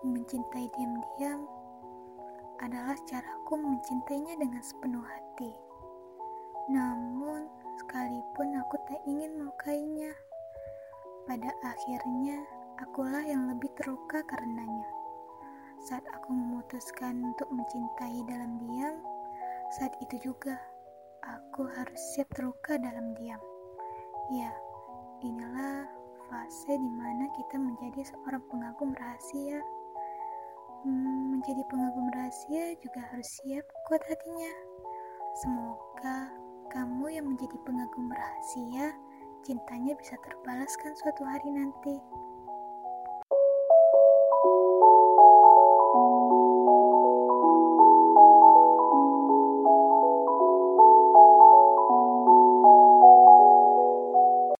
Mencintai diam-diam adalah caraku mencintainya dengan sepenuh hati. Namun, sekalipun aku tak ingin melukainya, pada akhirnya akulah yang lebih terluka karenanya. Saat aku memutuskan untuk mencintai dalam diam, saat itu juga aku harus siap terluka dalam diam. Ya, inilah fase di mana kita menjadi seorang pengagum rahasia. Menjadi pengagum rahasia juga harus siap kuat hatinya. Semoga kamu yang menjadi pengagum rahasia, cintanya bisa terbalaskan suatu hari nanti.